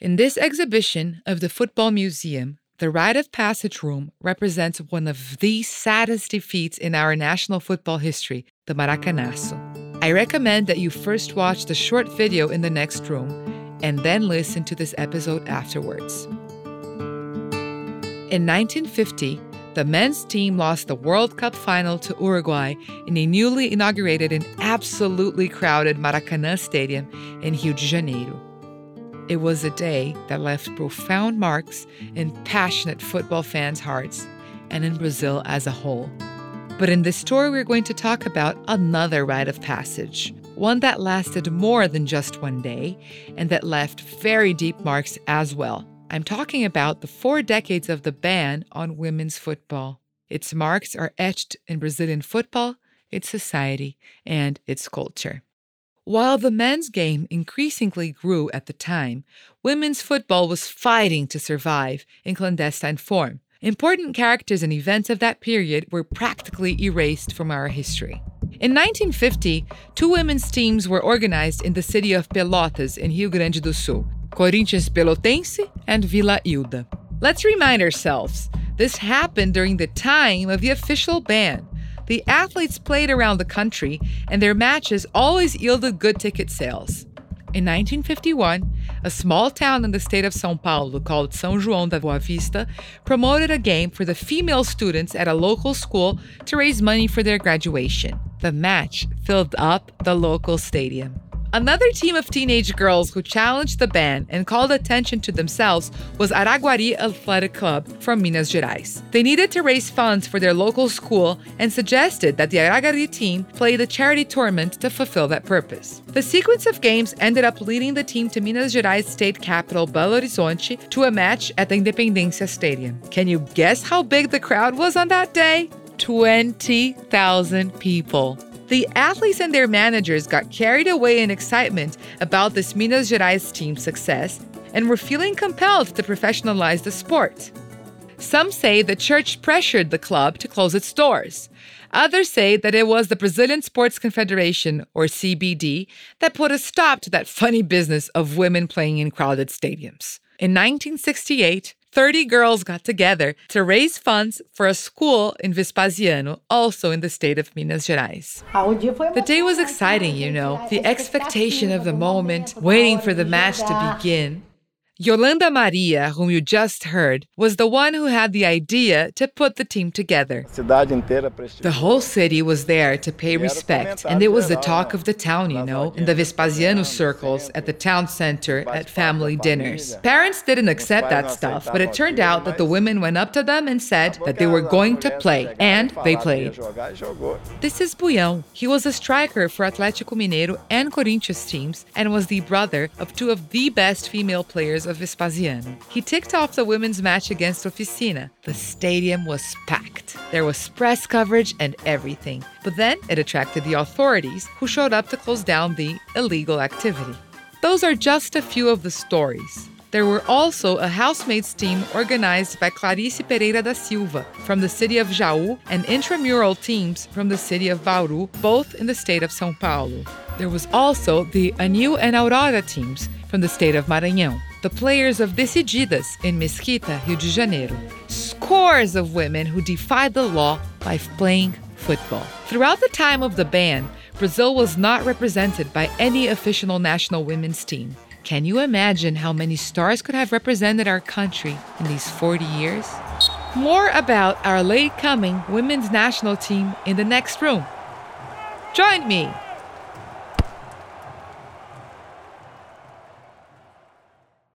In this exhibition of the Football Museum, the Rite of Passage Room represents one of the saddest defeats in our national football history, the Maracanazo. I recommend that you first watch the short video in the next room and then listen to this episode afterwards. In 1950, the men's team lost the World Cup final to Uruguay in a newly inaugurated and absolutely crowded Maracanã Stadium in Rio de Janeiro. It was a day that left profound marks in passionate football fans' hearts and in Brazil as a whole. But in this story, we're going to talk about another rite of passage, one that lasted more than just one day and that left very deep marks as well. I'm talking about the four decades of the ban on women's football. Its marks are etched in Brazilian football, its society, and its culture. While the men's game increasingly grew at the time, women's football was fighting to survive in clandestine form. Important characters and events of that period were practically erased from our history. In 1950, two women's teams were organized in the city of Pelotas in Rio Grande do Sul Corinthians Pelotense and Vila Hilda. Let's remind ourselves this happened during the time of the official ban. The athletes played around the country, and their matches always yielded good ticket sales. In 1951, a small town in the state of São Paulo called São João da Boa Vista promoted a game for the female students at a local school to raise money for their graduation. The match filled up the local stadium. Another team of teenage girls who challenged the ban and called attention to themselves was Araguari Athletic Club from Minas Gerais. They needed to raise funds for their local school and suggested that the Araguari team play the charity tournament to fulfill that purpose. The sequence of games ended up leading the team to Minas Gerais state capital Belo Horizonte to a match at the Independencia Stadium. Can you guess how big the crowd was on that day? 20,000 people. The athletes and their managers got carried away in excitement about this Minas Gerais team's success and were feeling compelled to professionalize the sport. Some say the church pressured the club to close its doors. Others say that it was the Brazilian Sports Confederation, or CBD, that put a stop to that funny business of women playing in crowded stadiums. In 1968, 30 girls got together to raise funds for a school in Vespasiano, also in the state of Minas Gerais. The day was exciting, you know, the expectation of the moment, waiting for the match to begin. Yolanda Maria, whom you just heard, was the one who had the idea to put the team together. The whole city was there to pay respect, and it was the talk of the town, you know, in the Vespasiano circles, at the town center, at family dinners. Parents didn't accept that stuff, but it turned out that the women went up to them and said that they were going to play, and they played. This is Buião. He was a striker for Atlético Mineiro and Corinthians teams, and was the brother of two of the best female players of Vespasiano. He ticked off the women's match against Oficina. The stadium was packed. There was press coverage and everything. But then it attracted the authorities, who showed up to close down the illegal activity. Those are just a few of the stories. There were also a housemates team organized by Clarice Pereira da Silva from the city of Jaú and intramural teams from the city of Bauru, both in the state of São Paulo. There was also the Anil and Aurora teams from the state of Maranhão the players of Decididas in Mesquita, Rio de Janeiro. Scores of women who defied the law by playing football. Throughout the time of the ban, Brazil was not represented by any official national women's team. Can you imagine how many stars could have represented our country in these 40 years? More about our late coming women's national team in the next room. Join me